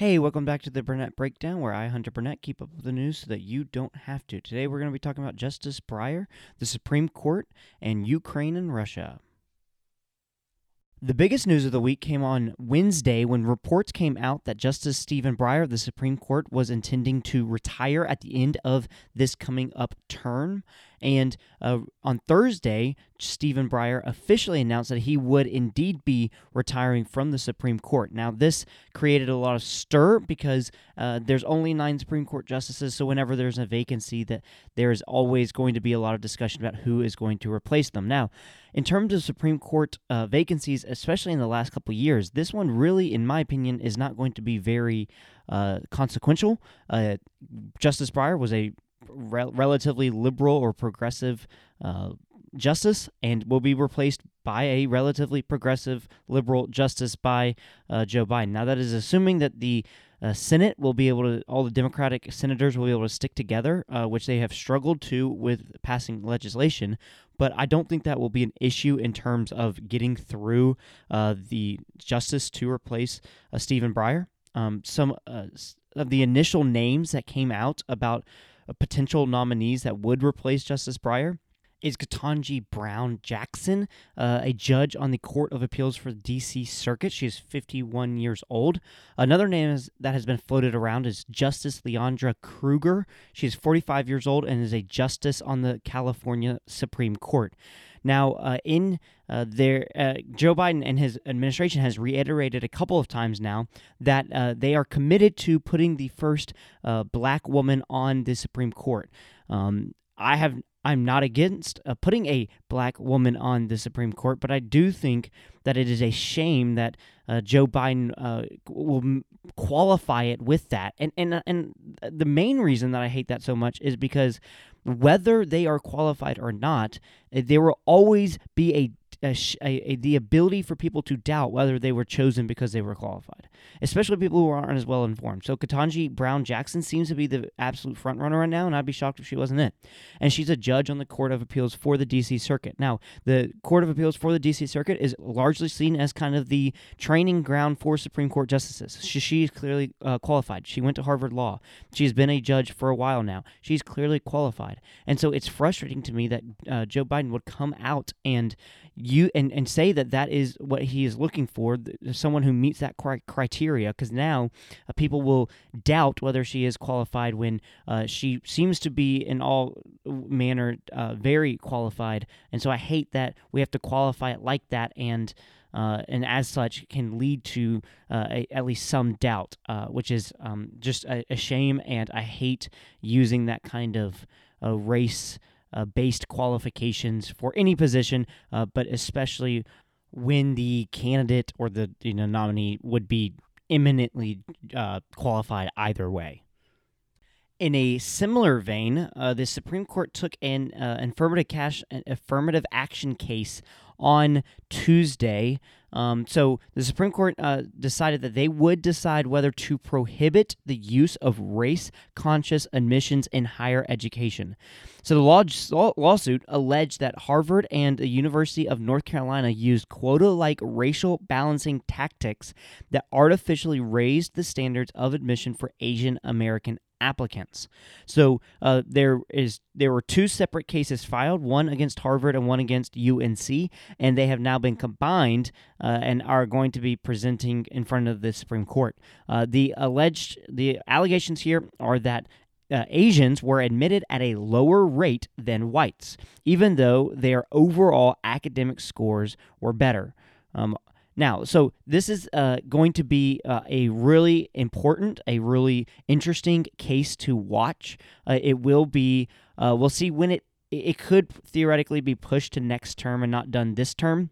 Hey, welcome back to the Burnett Breakdown, where I, Hunter Burnett, keep up with the news so that you don't have to. Today we're going to be talking about Justice Breyer, the Supreme Court, and Ukraine and Russia. The biggest news of the week came on Wednesday when reports came out that Justice Stephen Breyer of the Supreme Court was intending to retire at the end of this coming up term. And uh, on Thursday, Stephen Breyer officially announced that he would indeed be retiring from the Supreme Court. Now, this created a lot of stir because uh, there's only nine Supreme Court justices, so whenever there's a vacancy, that there is always going to be a lot of discussion about who is going to replace them. Now, in terms of Supreme Court uh, vacancies, especially in the last couple years, this one really, in my opinion, is not going to be very uh, consequential. Uh, Justice Breyer was a re- relatively liberal or progressive uh, justice and will be replaced by a relatively progressive liberal justice by uh, Joe Biden. Now, that is assuming that the uh, Senate will be able to, all the Democratic senators will be able to stick together, uh, which they have struggled to with passing legislation. But I don't think that will be an issue in terms of getting through uh, the justice to replace uh, Stephen Breyer. Um, some uh, of the initial names that came out about potential nominees that would replace Justice Breyer is Ketanji Brown Jackson, uh, a judge on the Court of Appeals for the D.C. Circuit. She is 51 years old. Another name is, that has been floated around is Justice Leondra Kruger. She is 45 years old and is a justice on the California Supreme Court. Now, uh, in uh, there, uh, Joe Biden and his administration has reiterated a couple of times now that uh, they are committed to putting the first uh, black woman on the Supreme Court. Um, I have I'm not against uh, putting a black woman on the Supreme Court, but I do think that it is a shame that uh, Joe Biden uh, will qualify it with that. And and and the main reason that I hate that so much is because whether they are qualified or not, eh, there will always be a a, a, the ability for people to doubt whether they were chosen because they were qualified, especially people who aren't as well informed. So Ketanji Brown Jackson seems to be the absolute front runner right now, and I'd be shocked if she wasn't it. And she's a judge on the Court of Appeals for the D.C. Circuit. Now, the Court of Appeals for the D.C. Circuit is largely seen as kind of the training ground for Supreme Court justices. She, she is clearly uh, qualified. She went to Harvard Law. She's been a judge for a while now. She's clearly qualified, and so it's frustrating to me that uh, Joe Biden would come out and you and, and say that that is what he is looking for someone who meets that criteria because now uh, people will doubt whether she is qualified when uh, she seems to be in all manner uh, very qualified and so i hate that we have to qualify it like that and uh, and as such can lead to uh, a, at least some doubt, uh, which is um, just a, a, shame. And I hate using that kind of race uh, based qualifications for any position, uh, but especially when the candidate or the you know nominee would be imminently uh, qualified either way. In a similar vein, uh, the Supreme Court took an uh, affirmative, cash, affirmative action case on Tuesday. Um, so the Supreme Court uh, decided that they would decide whether to prohibit the use of race conscious admissions in higher education. So the law- lawsuit alleged that Harvard and the University of North Carolina used quota like racial balancing tactics that artificially raised the standards of admission for Asian American applicants. So uh, there is there were two separate cases filed, one against Harvard and one against UNC, and they have now been combined uh, and are going to be presenting in front of the Supreme Court. Uh, the alleged the allegations here are that. Uh, Asians were admitted at a lower rate than whites, even though their overall academic scores were better. Um, now, so this is uh, going to be uh, a really important, a really interesting case to watch. Uh, it will be. Uh, we'll see when it. It could theoretically be pushed to next term and not done this term.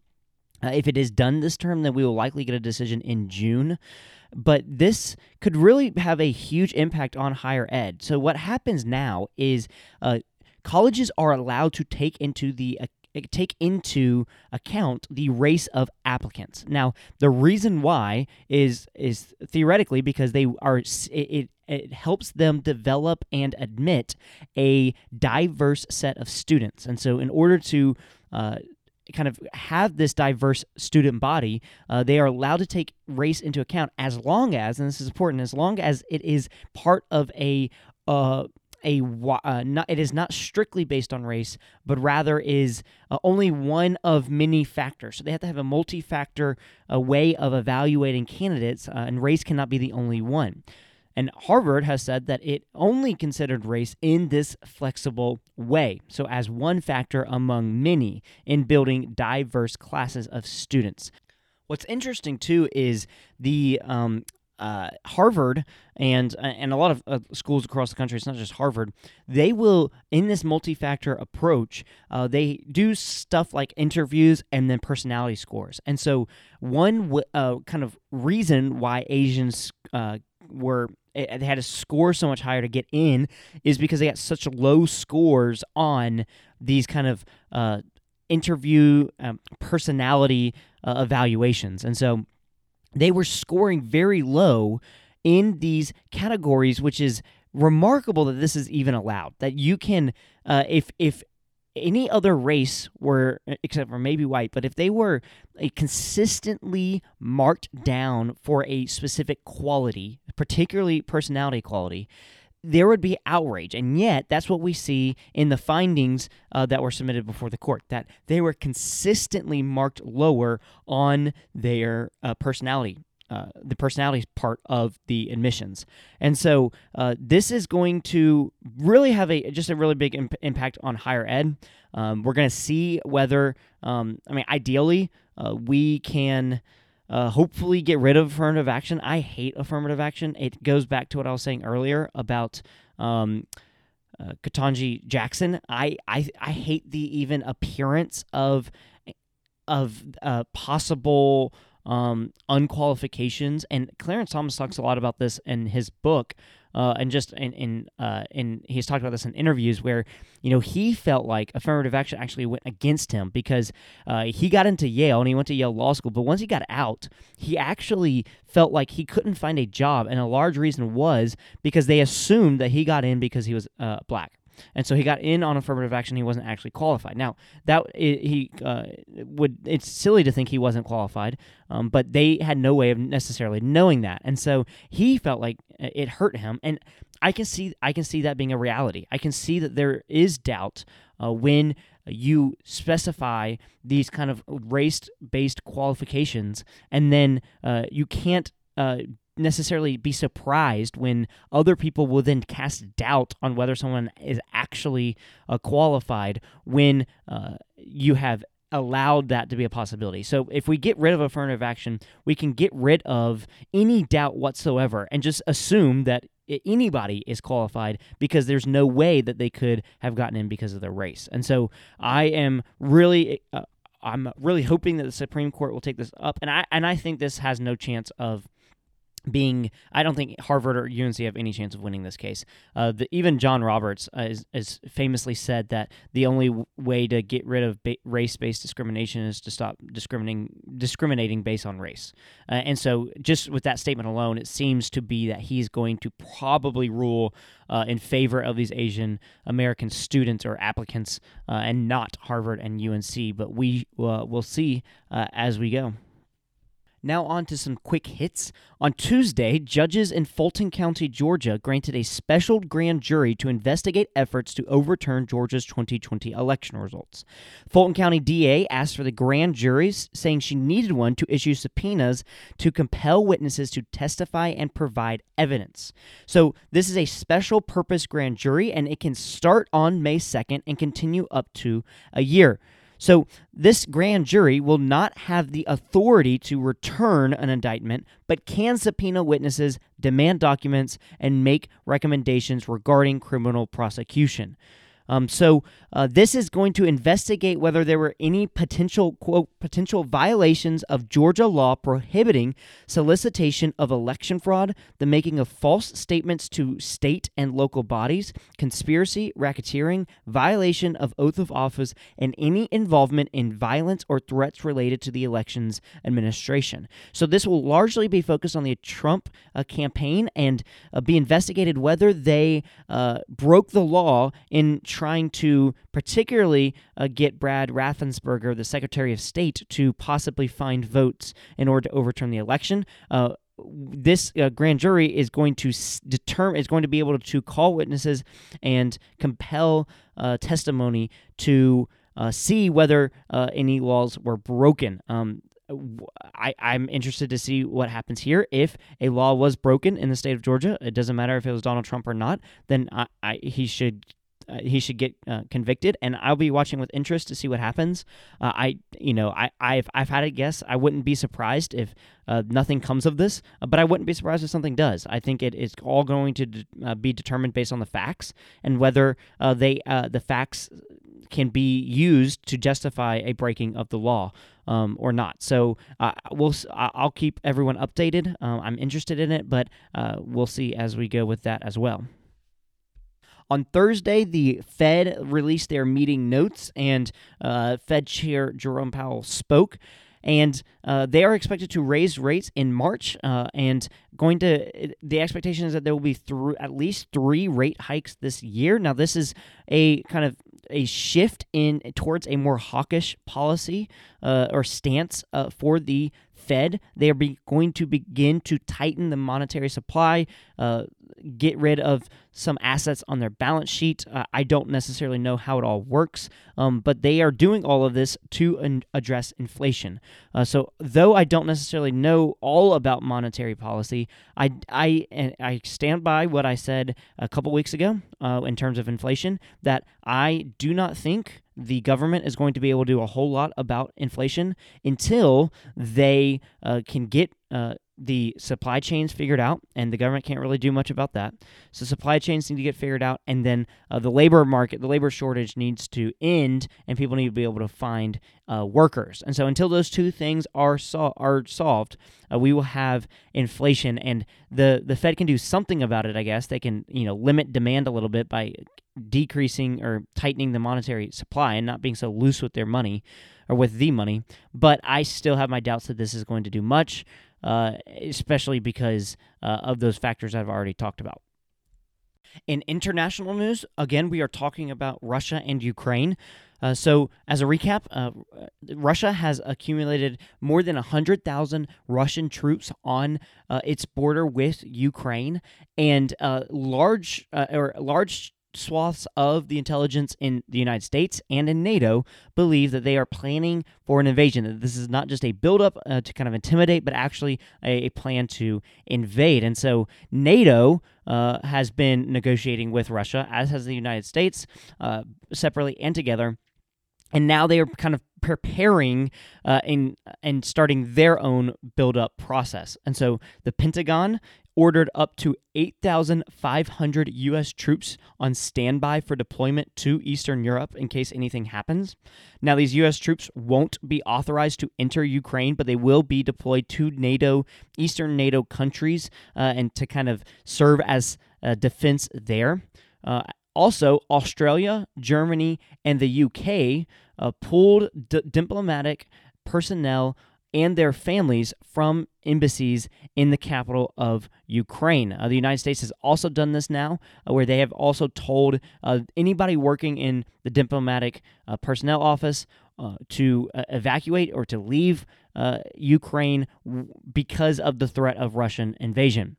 Uh, if it is done this term, then we will likely get a decision in June. But this could really have a huge impact on higher ed. So what happens now is uh, colleges are allowed to take into the take into account the race of applicants. Now, the reason why is is theoretically because they are it, it helps them develop and admit a diverse set of students. And so in order to uh, kind of have this diverse student body, uh, they are allowed to take race into account as long as, and this is important, as long as it is part of a uh, a uh, not, it is not strictly based on race, but rather is uh, only one of many factors. So they have to have a multi-factor uh, way of evaluating candidates, uh, and race cannot be the only one. And Harvard has said that it only considered race in this flexible way, so as one factor among many in building diverse classes of students. What's interesting too is the um, uh, Harvard and uh, and a lot of uh, schools across the country. It's not just Harvard. They will in this multi-factor approach. Uh, they do stuff like interviews and then personality scores. And so one w- uh, kind of reason why Asians uh, were they had to score so much higher to get in is because they got such low scores on these kind of interview um, personality evaluations. And so they were scoring very low in these categories, which is remarkable that this is even allowed. That you can, uh, if if any other race were, except for maybe white, but if they were a consistently marked down for a specific quality, particularly personality quality, there would be outrage. And yet, that's what we see in the findings uh, that were submitted before the court that they were consistently marked lower on their uh, personality. Uh, the personality part of the admissions, and so uh, this is going to really have a just a really big imp- impact on higher ed. Um, we're going to see whether, um, I mean, ideally, uh, we can uh, hopefully get rid of affirmative action. I hate affirmative action. It goes back to what I was saying earlier about um, uh, Ketanji Jackson. I, I I hate the even appearance of of uh, possible um, unqualifications. And Clarence Thomas talks a lot about this in his book uh, and just in in uh, in he's talked about this in interviews where you know he felt like affirmative action actually went against him because uh, he got into Yale and he went to Yale Law School, but once he got out, he actually felt like he couldn't find a job, and a large reason was because they assumed that he got in because he was uh, black and so he got in on affirmative action. He wasn't actually qualified. Now that he uh, would, it's silly to think he wasn't qualified, um, but they had no way of necessarily knowing that, and so he felt like it hurt him. And I can see, I can see that being a reality. I can see that there is doubt uh, when you specify these kind of race-based qualifications, and then uh, you can't uh, necessarily be surprised when other people will then cast doubt on whether someone is actually uh, qualified when uh, you have allowed that to be a possibility. So if we get rid of affirmative action, we can get rid of any doubt whatsoever and just assume that anybody is qualified because there's no way that they could have gotten in because of their race. And so I am really uh, I'm really hoping that the Supreme Court will take this up and I and I think this has no chance of being I don't think Harvard or UNC have any chance of winning this case. Uh, the, even John Roberts uh, is, is, famously said that the only w- way to get rid of ba- race-based discrimination is to stop discriminating discriminating based on race. Uh, and so, just with that statement alone, it seems to be that he's going to probably rule uh, in favor of these Asian American students or applicants, uh, and not Harvard and UNC. But we uh, will see as we go. Now, on to some quick hits. On Tuesday, judges in Fulton County, Georgia, granted a special grand jury to investigate efforts to overturn Georgia's 2020 election results. Fulton County DA asked for the grand juries, saying she needed one to issue subpoenas to compel witnesses to testify and provide evidence. So, this is a special purpose grand jury, and it can start on May 2nd and continue up to a year. So, this grand jury will not have the authority to return an indictment, but can subpoena witnesses, demand documents, and make recommendations regarding criminal prosecution. Um, so uh, this is going to investigate whether there were any potential quote potential violations of Georgia law prohibiting solicitation of election fraud, the making of false statements to state and local bodies, conspiracy, racketeering, violation of oath of office, and any involvement in violence or threats related to the elections administration. So this will largely be focused on the Trump uh, campaign and uh, be investigated whether they uh, broke the law in trying to particularly uh, get Brad Raffensperger, the Secretary of State, to possibly find votes in order to overturn the election. Uh, this uh, grand jury is going to determine is going to be able to call witnesses and compel uh, testimony to uh, see whether uh, any laws were broken. Um, I, I'm interested to see what happens here. If a law was broken in the state of Georgia, it doesn't matter if it was Donald Trump or not, then I, I he should uh, he should get uh, convicted, and I'll be watching with interest to see what happens. Uh, I, you know, I, I've, I've had a guess. I wouldn't be surprised if uh, nothing comes of this, uh, but I wouldn't be surprised if something does. I think it is all going to de- uh, be determined based on the facts and whether they the facts can be used to justify a breaking of the law. Um, or not. So uh, we'll I'll keep everyone updated. Um, I'm interested in it, but uh, we'll see as we go with that as well. On Thursday, the Fed released their meeting notes, and uh, Fed Chair Jerome Powell spoke. And uh, they are expected to raise rates in March, uh, and going to the expectation is that there will be through at least three rate hikes this year. Now, this is a kind of a shift in towards a more hawkish policy uh, or stance uh, for the Fed. They are be, going to begin to tighten the monetary supply, uh, get rid of some assets on their balance sheet. Uh, I don't necessarily know how it all works, um, but they are doing all of this to address inflation. Uh, so, though I don't necessarily know all about monetary policy, I, I, I stand by what I said a couple weeks ago uh, in terms of inflation that I do not think the government is going to be able to do a whole lot about inflation until they uh, can get uh, the supply chains figured out, and the government can't really do much about that. So supply chains need to get figured out, and then uh, the labor market, the labor shortage needs to end, and people need to be able to find uh, workers. And so until those two things are so- are solved, uh, we will have inflation, and the the Fed can do something about it. I guess they can you know limit demand a little bit by decreasing or tightening the monetary supply and not being so loose with their money or with the money. But I still have my doubts that this is going to do much uh, especially because uh, of those factors I've already talked about. In international news, again, we are talking about Russia and Ukraine. Uh, so, as a recap, uh, Russia has accumulated more than 100,000 Russian troops on uh, its border with Ukraine, and uh, large uh, or large swaths of the intelligence in the United States and in NATO believe that they are planning for an invasion. That this is not just a buildup uh, to kind of intimidate, but actually a, a plan to invade. And so NATO uh, has been negotiating with Russia, as has the United States, uh, separately and together. And now they are kind of preparing uh, in, and starting their own build-up process. And so the Pentagon ordered up to 8,500 U.S. troops on standby for deployment to Eastern Europe in case anything happens. Now, these U.S. troops won't be authorized to enter Ukraine, but they will be deployed to NATO, Eastern NATO countries, uh, and to kind of serve as a defense there. Uh, also, Australia, Germany, and the UK uh, pulled d- diplomatic personnel and their families from embassies in the capital of Ukraine. Uh, the United States has also done this now, uh, where they have also told uh, anybody working in the diplomatic uh, personnel office uh, to uh, evacuate or to leave Ukraine because of the threat of Russian invasion.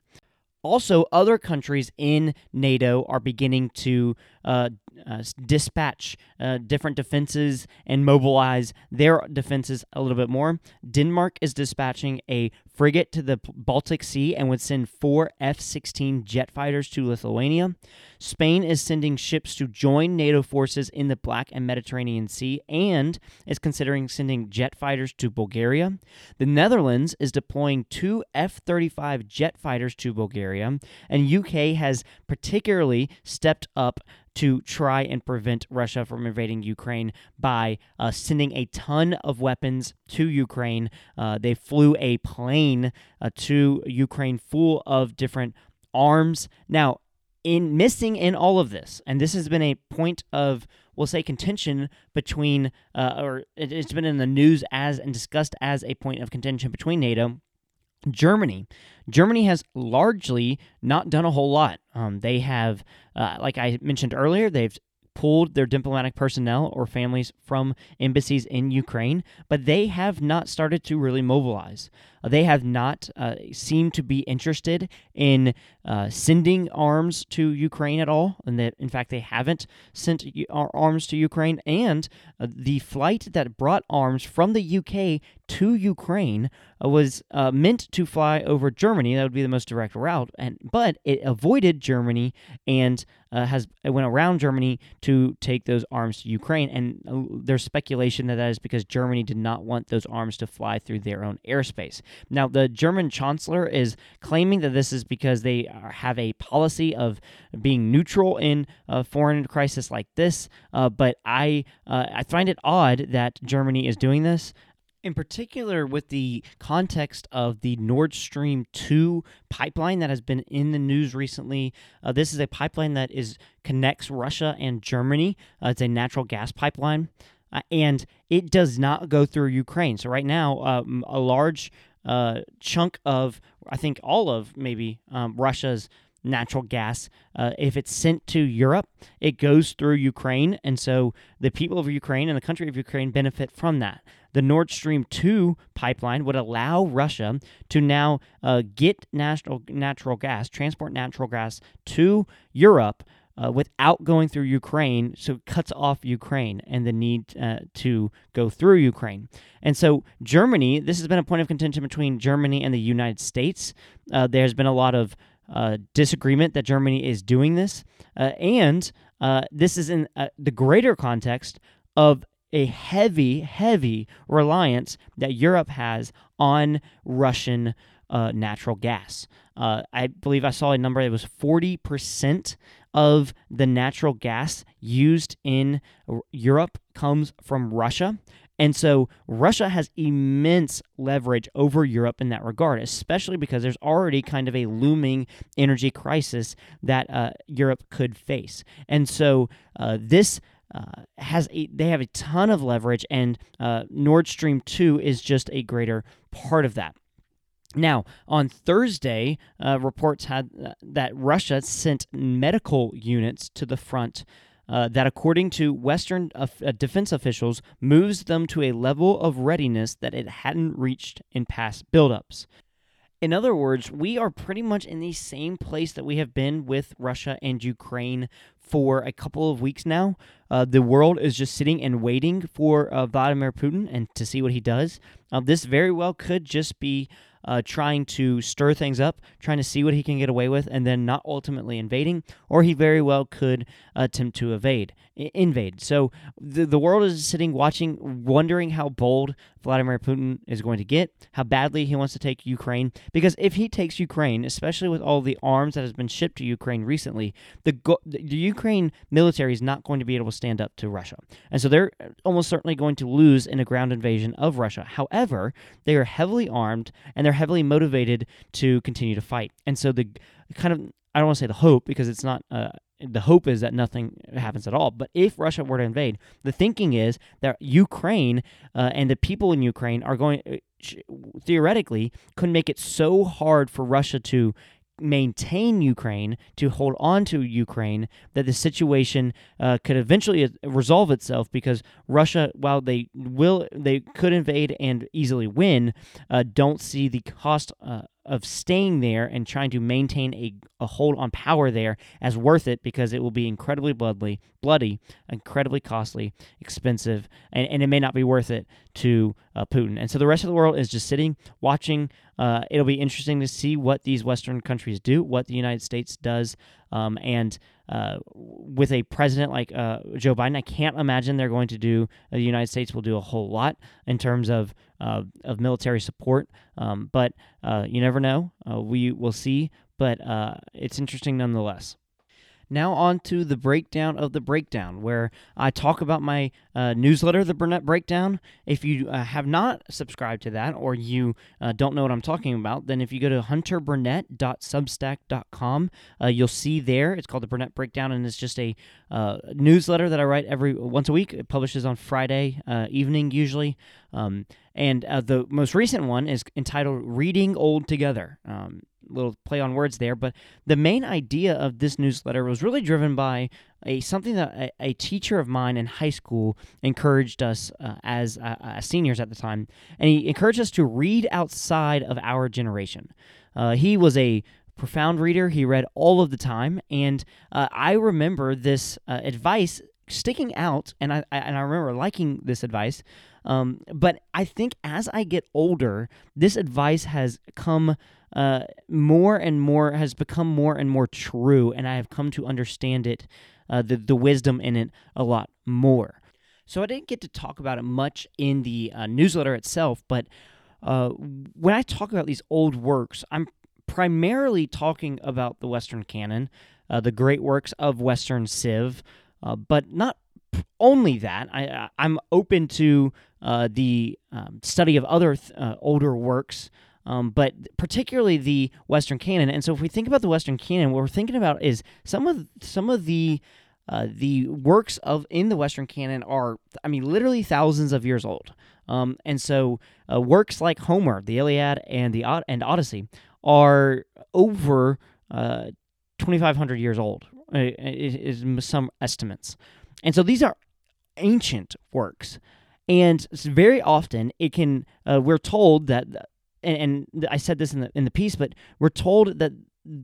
Also, other countries in NATO are beginning to uh, uh, dispatch uh, different defenses and mobilize their defenses a little bit more. Denmark is dispatching a frigate to the Baltic Sea and would send four F 16 jet fighters to Lithuania. Spain is sending ships to join NATO forces in the Black and Mediterranean Sea and is considering sending jet fighters to Bulgaria. The Netherlands is deploying two F 35 jet fighters to Bulgaria, and UK has particularly stepped up to try and prevent Russia from invading Ukraine by uh, sending a ton of weapons to Ukraine. Uh, they flew a plane uh, to Ukraine full of different arms. Now, in missing in all of this, and this has been a point of we'll say contention between, uh, or it's been in the news as and discussed as a point of contention between NATO Germany. Germany has largely not done a whole lot. Um, they have, uh, like I mentioned earlier, they've pulled their diplomatic personnel or families from embassies in Ukraine, but they have not started to really mobilize. They have not uh, seemed to be interested in uh, sending arms to Ukraine at all, and that in fact they haven't sent arms to Ukraine. And uh, the flight that brought arms from the UK to Ukraine uh, was uh, meant to fly over Germany. That would be the most direct route, and but it avoided Germany and uh, has went around Germany to take those arms to Ukraine. And there's speculation that that is because Germany did not want those arms to fly through their own airspace. Now, the German chancellor is claiming that this is because they have a policy of being neutral in a foreign crisis like this. Uh, but I uh, I find it odd that Germany is doing this in particular with the context of the Nord Stream 2 pipeline that has been in the news recently. Uh, this is a pipeline that is connects Russia and Germany. Uh, it's a natural gas pipeline. Uh, and it does not go through Ukraine. So right now, um, a large uh, chunk of, I think all of maybe um, Russia's natural gas. Uh, if it's sent to Europe, it goes through Ukraine. And so the people of Ukraine and the country of Ukraine benefit from that. The Nord Stream 2 pipeline would allow Russia to now uh, get natural, natural gas, transport natural gas to Europe. Uh, without going through Ukraine, so it cuts off Ukraine and the need uh, to go through Ukraine. And so, Germany, this has been a point of contention between Germany and the United States. Uh, there's been a lot of uh, disagreement that Germany is doing this, uh, and uh, this is in the greater context of a heavy, heavy reliance that Europe has on Russian uh, natural gas. Uh, I believe I saw a number that was 40% of the natural gas used in Europe comes from Russia. And so Russia has immense leverage over Europe in that regard, especially because there's already kind of a looming energy crisis that uh, Europe could face. And so uh, this. Uh, has a, they have a ton of leverage, and uh, Nord Stream 2 is just a greater part of that. Now, on Thursday, uh, reports had uh, that Russia sent medical units to the front uh, that, according to Western uh, defense officials, moves them to a level of readiness that it hadn't reached in past buildups. In other words, we are pretty much in the same place that we have been with Russia and Ukraine for a couple of weeks now. Uh, the world is just sitting and waiting for uh, Vladimir Putin and to see what he does. Uh, this very well could just be uh, trying to stir things up, trying to see what he can get away with, and then not ultimately invading, or he very well could attempt to evade, invade. So the, the world is sitting, watching, wondering how bold Vladimir Putin is going to get, how badly he wants to take Ukraine. Because if he takes Ukraine, especially with all the arms that has been shipped to Ukraine recently, the, the Ukraine military is not going to be able to stand up to Russia. And so they're almost certainly going to lose in a ground invasion of Russia. However, they are heavily armed and they're heavily motivated to continue to fight. And so the kind of I don't want to say the hope because it's not uh, the hope is that nothing happens at all. But if Russia were to invade, the thinking is that Ukraine uh, and the people in Ukraine are going uh, theoretically could make it so hard for Russia to maintain Ukraine, to hold on to Ukraine, that the situation uh, could eventually uh, resolve itself because Russia, while they will, they could invade and easily win, uh, don't see the cost uh, of staying there and trying to maintain a, a hold on power there as worth it because it will be incredibly bloody, bloody, incredibly costly, expensive, and, and it may not be worth it to uh, Putin. And so the rest of the world is just sitting, watching. Uh, it'll be interesting to see what these Western countries do, what the United States does, um, and uh, with a president like uh, Joe Biden, I can't imagine they're going to do. Uh, the United States will do a whole lot in terms of uh, of military support, um, but uh, you never know. We will see, but it's interesting nonetheless. Now, on to the breakdown of the breakdown, where I talk about my uh, newsletter, The Burnett Breakdown. If you uh, have not subscribed to that or you uh, don't know what I'm talking about, then if you go to hunterburnett.substack.com, uh, you'll see there. It's called The Burnett Breakdown, and it's just a uh, newsletter that I write every once a week. It publishes on Friday uh, evening, usually. Um, and the most recent one is entitled Reading Old Together. Um, little play on words there, but the main idea of this newsletter was really driven by a something that a, a teacher of mine in high school encouraged us uh, as uh, seniors at the time, and he encouraged us to read outside of our generation. Uh, he was a profound reader. He read all of the time, and uh, I remember this uh, advice sticking out, and I, I, and I remember liking this advice. Um, but I think as I get older, this advice has come uh, more and more has become more and more true, and I have come to understand it, uh, the the wisdom in it a lot more. So I didn't get to talk about it much in the uh, newsletter itself, but uh, when I talk about these old works, I'm primarily talking about the Western canon, uh, the great works of Western Civ, uh, but not only that. I, I'm open to the um, study of other th- older works. Um, but particularly the Western canon. And so, if we think about the Western canon, what we're thinking about is some of some of the uh, the works of in the Western canon are, I mean, literally thousands of years old. Um, and so, uh, works like Homer, the Iliad, and the and Odyssey are over uh, 2,500 years old. Uh, is some estimates, and so these are ancient works. And very often, it can uh, we're told that and, and I said this in the in the piece, but we're told that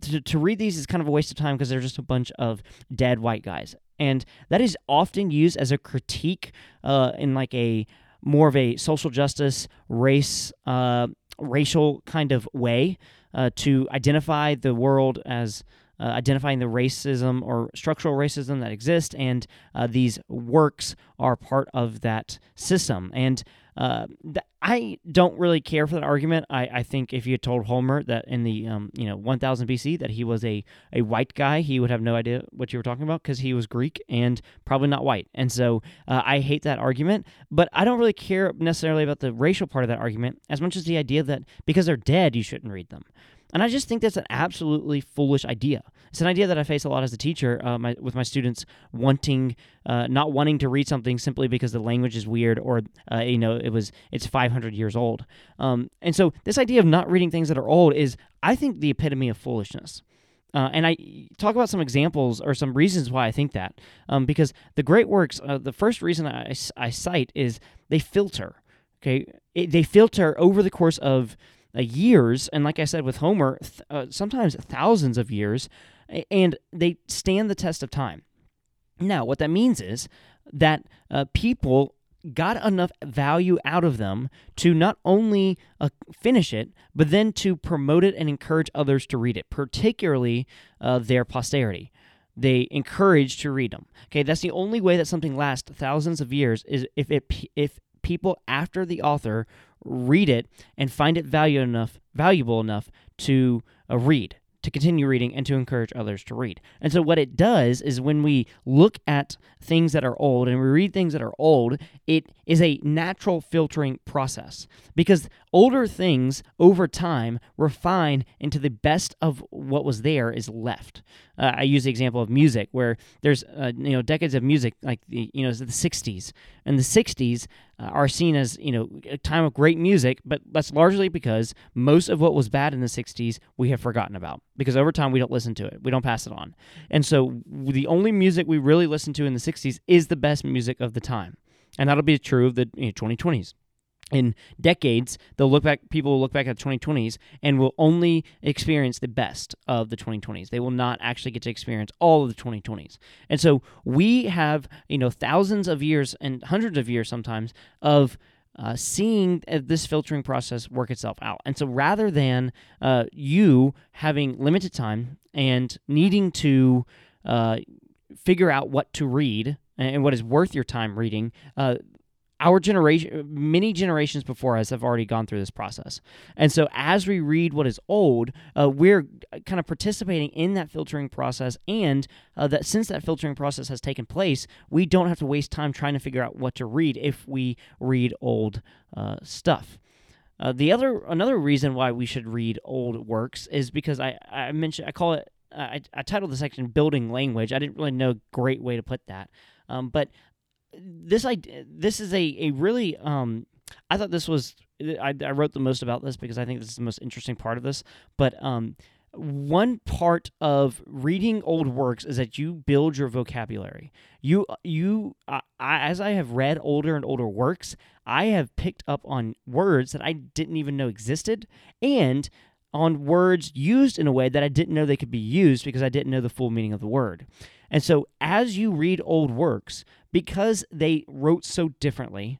to, to read these is kind of a waste of time because they're just a bunch of dead white guys, and that is often used as a critique uh, in like a more of a social justice, race, uh, racial kind of way uh, to identify the world as. Uh, identifying the racism or structural racism that exists, and uh, these works are part of that system. And uh, th- I don't really care for that argument. I, I think if you had told Homer that in the um, you know 1000 BC that he was a, a white guy, he would have no idea what you were talking about because he was Greek and probably not white. And so uh, I hate that argument. But I don't really care necessarily about the racial part of that argument as much as the idea that because they're dead, you shouldn't read them. And I just think that's an absolutely foolish idea. It's an idea that I face a lot as a teacher uh, my, with my students wanting, uh, not wanting to read something simply because the language is weird or, uh, you know, it was it's 500 years old. Um, and so this idea of not reading things that are old is, I think, the epitome of foolishness. Uh, and I talk about some examples or some reasons why I think that. Um, because the great works, uh, the first reason I, I cite is they filter. Okay, it, they filter over the course of uh, years, and like I said with Homer, th- uh, sometimes thousands of years, and they stand the test of time. Now, what that means is that uh, people got enough value out of them to not only uh, finish it, but then to promote it and encourage others to read it, particularly uh, their posterity. They encourage to read them. Okay, that's the only way that something lasts thousands of years is if it if people after the author read it and find it value enough, valuable enough to uh, read to continue reading and to encourage others to read. And so, what it does is when we look at things that are old and we read things that are old, it is a natural filtering process because older things over time refine into the best of what was there is left. Uh, I use the example of music, where there's uh, you know decades of music like the you know the '60s, and the '60s uh, are seen as you know a time of great music, but that's largely because most of what was bad in the '60s we have forgotten about because over time we don't listen to it, we don't pass it on, and so the only music we really listen to in the '60s is the best music of the time, and that'll be true of the you know, 2020s in decades they'll look back people will look back at the 2020s and will only experience the best of the 2020s they will not actually get to experience all of the 2020s and so we have you know thousands of years and hundreds of years sometimes of uh, seeing this filtering process work itself out. And so rather than uh, you having limited time and needing to uh, figure out what to read and what is worth your time reading, uh, our generation, many generations before us have already gone through this process. And so as we read what is old, uh, we're kind of participating in that filtering process. And uh, that since that filtering process has taken place, we don't have to waste time trying to figure out what to read if we read old uh, stuff. Uh, the other another reason why we should read old works is because I, I mentioned I call it I, I titled the section building language. I didn't really know a great way to put that. Um, but this I this is a, a really um, I thought this was I, I wrote the most about this because I think this is the most interesting part of this. But um, one part of reading old works is that you build your vocabulary. You you I, as I have read older and older works, I have picked up on words that I didn't even know existed and on words used in a way that I didn't know they could be used because I didn't know the full meaning of the word. And so as you read old works, because they wrote so differently,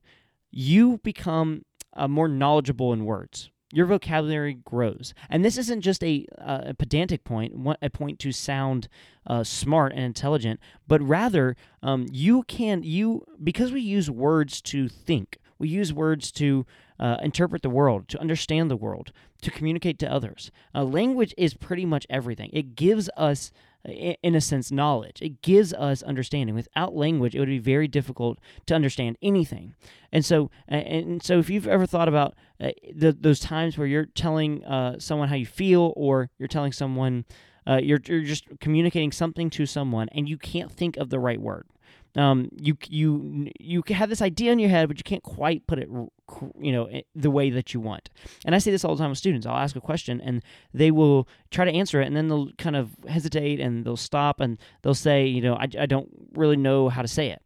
you become uh, more knowledgeable in words your vocabulary grows. And this isn't just a, uh, a pedantic point, a point to sound uh, smart and intelligent, but rather um, you can you because we use words to think, we use words to uh, interpret the world, to understand the world, to communicate to others. Uh, language is pretty much everything. It gives us in a sense, knowledge. It gives us understanding. Without language, it would be very difficult to understand anything. And so, and so, if you've ever thought about uh, the, those times where you're telling uh, someone how you feel, or you're telling someone, uh, you're you're just communicating something to someone, and you can't think of the right word um, you you you have this idea in your head, but you can't quite put it, you know, the way that you want. And I say this all the time with students. I'll ask a question, and they will try to answer it, and then they'll kind of hesitate, and they'll stop, and they'll say, you know, I, I don't really know how to say it.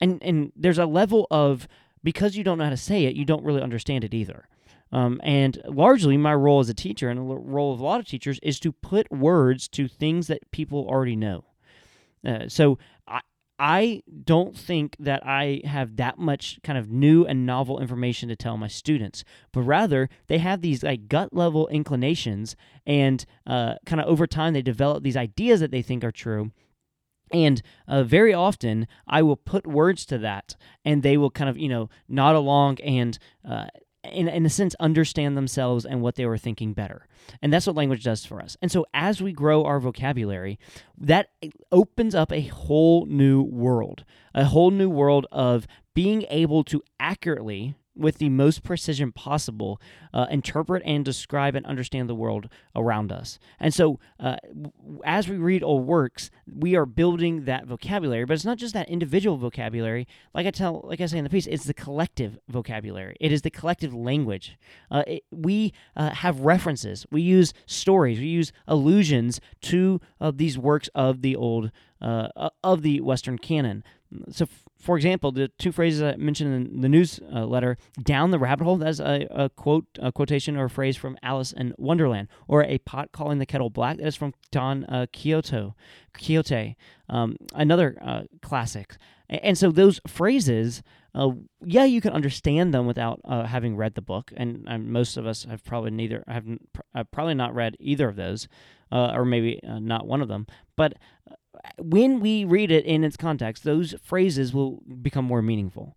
And and there's a level of because you don't know how to say it, you don't really understand it either. Um, and largely, my role as a teacher and the role of a lot of teachers is to put words to things that people already know. Uh, so I, I don't think that I have that much kind of new and novel information to tell my students, but rather they have these like gut level inclinations, and uh, kind of over time they develop these ideas that they think are true. And uh, very often I will put words to that, and they will kind of you know nod along and uh, in, in a sense, understand themselves and what they were thinking better. And that's what language does for us. And so, as we grow our vocabulary, that opens up a whole new world, a whole new world of being able to accurately with the most precision possible, uh, interpret and describe and understand the world around us. And so, uh, as we read old works, we are building that vocabulary. But it's not just that individual vocabulary. Like I tell, like I say in the piece, it's the collective vocabulary. It is the collective language. Uh, it, we uh, have references. We use stories. We use allusions to uh, these works of the old uh, of the Western canon. So, for example, the two phrases I mentioned in the news uh, "down the rabbit hole," that's a, a, quote, a quotation or a phrase from Alice in Wonderland, or "a pot calling the kettle black," that is from Don uh, Quixote. Quixote, um, another uh, classic. And, so those phrases, uh, yeah, you can understand them without uh, having read the book, and, and, most of us have probably neither have probably not read either of those, uh, or maybe not one of them, but when we read it in its context, those phrases will become more meaningful.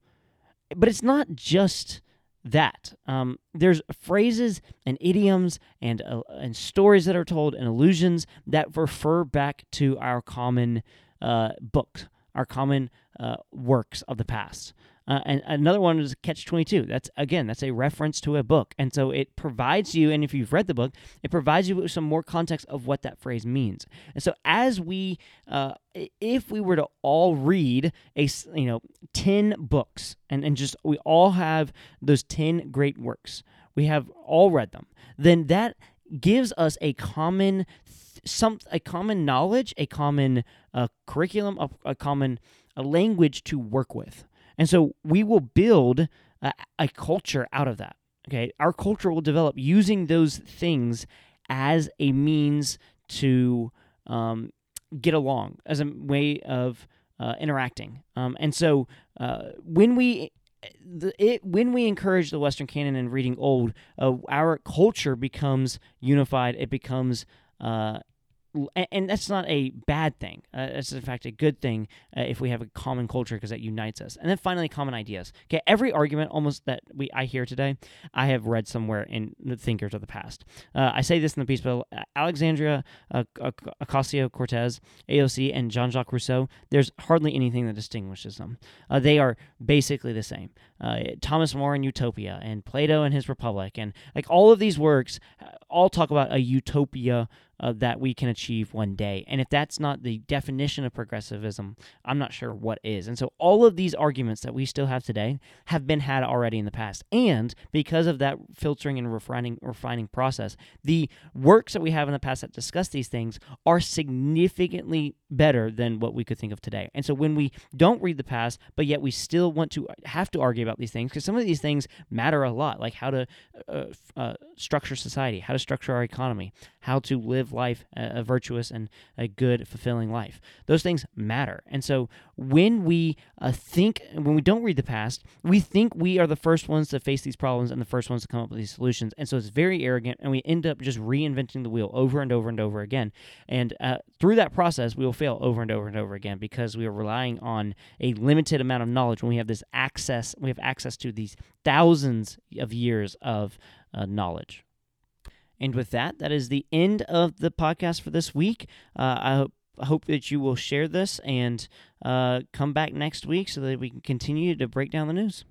But it's not just that. Um, there's phrases and idioms and uh, and stories that are told and allusions that refer back to our common uh, books, our common uh, works of the past. Uh, and another one is Catch 22. That's again, that's a reference to a book. And so it provides you, and if you've read the book, it provides you with some more context of what that phrase means. And so as we, uh, if we were to all read a, you know, 10 books and, and just, we all have those 10 great works, we have all read them, then that gives us a common some a common knowledge, a common uh, curriculum, a, a common a language to work with. And so we will build a, a culture out of that. Okay. Our culture will develop using those things as a means to um, get along, as a way of uh, interacting. Um, and so uh, when we the, it, when we encourage the Western canon and reading old, uh, our culture becomes unified. It becomes uh, and that's not a bad thing. Uh, in fact a good thing uh, if we have a common culture because that unites us. And then finally, common ideas. Okay, every argument almost that we I hear today, I have read somewhere in the thinkers of the past. Uh, I say this in the piece, but Alexandria uh, Ocasio Cortez, AOC, and Jean Jacques Rousseau. There's hardly anything that distinguishes them. Uh, they are basically the same. Uh, Thomas More and Utopia, and Plato and his Republic, and like all of these works, uh, all talk about a utopia uh, that we can achieve one day. And if that's not the definition of progressivism, I'm not sure what is. And so all of these arguments that we still have today have been had already in the past. And because of that filtering and refining refining process, the works that we have in the past that discuss these things are significantly better than what we could think of today. And so when we don't read the past, but yet we still want to have to argue about these things because some of these things matter a lot, like how to uh, uh, structure society, how to structure our economy, how to live life a, virtuous and a good, fulfilling life. Those things matter. And so when we uh, think, when we don't read the past, we think we are the first ones to face these problems and the first ones to come up with these solutions. And so it's very arrogant, and we end up just reinventing the wheel over and over and over again. And uh, through that process, we will fail over and over and over again because we are relying on a limited amount of knowledge when we have this access, we have access to these thousands of years of uh, knowledge. And with that, that is the end of the podcast for this week. Uh, I hope hope that you will share this and uh, come back next week so that we can continue to break down the news.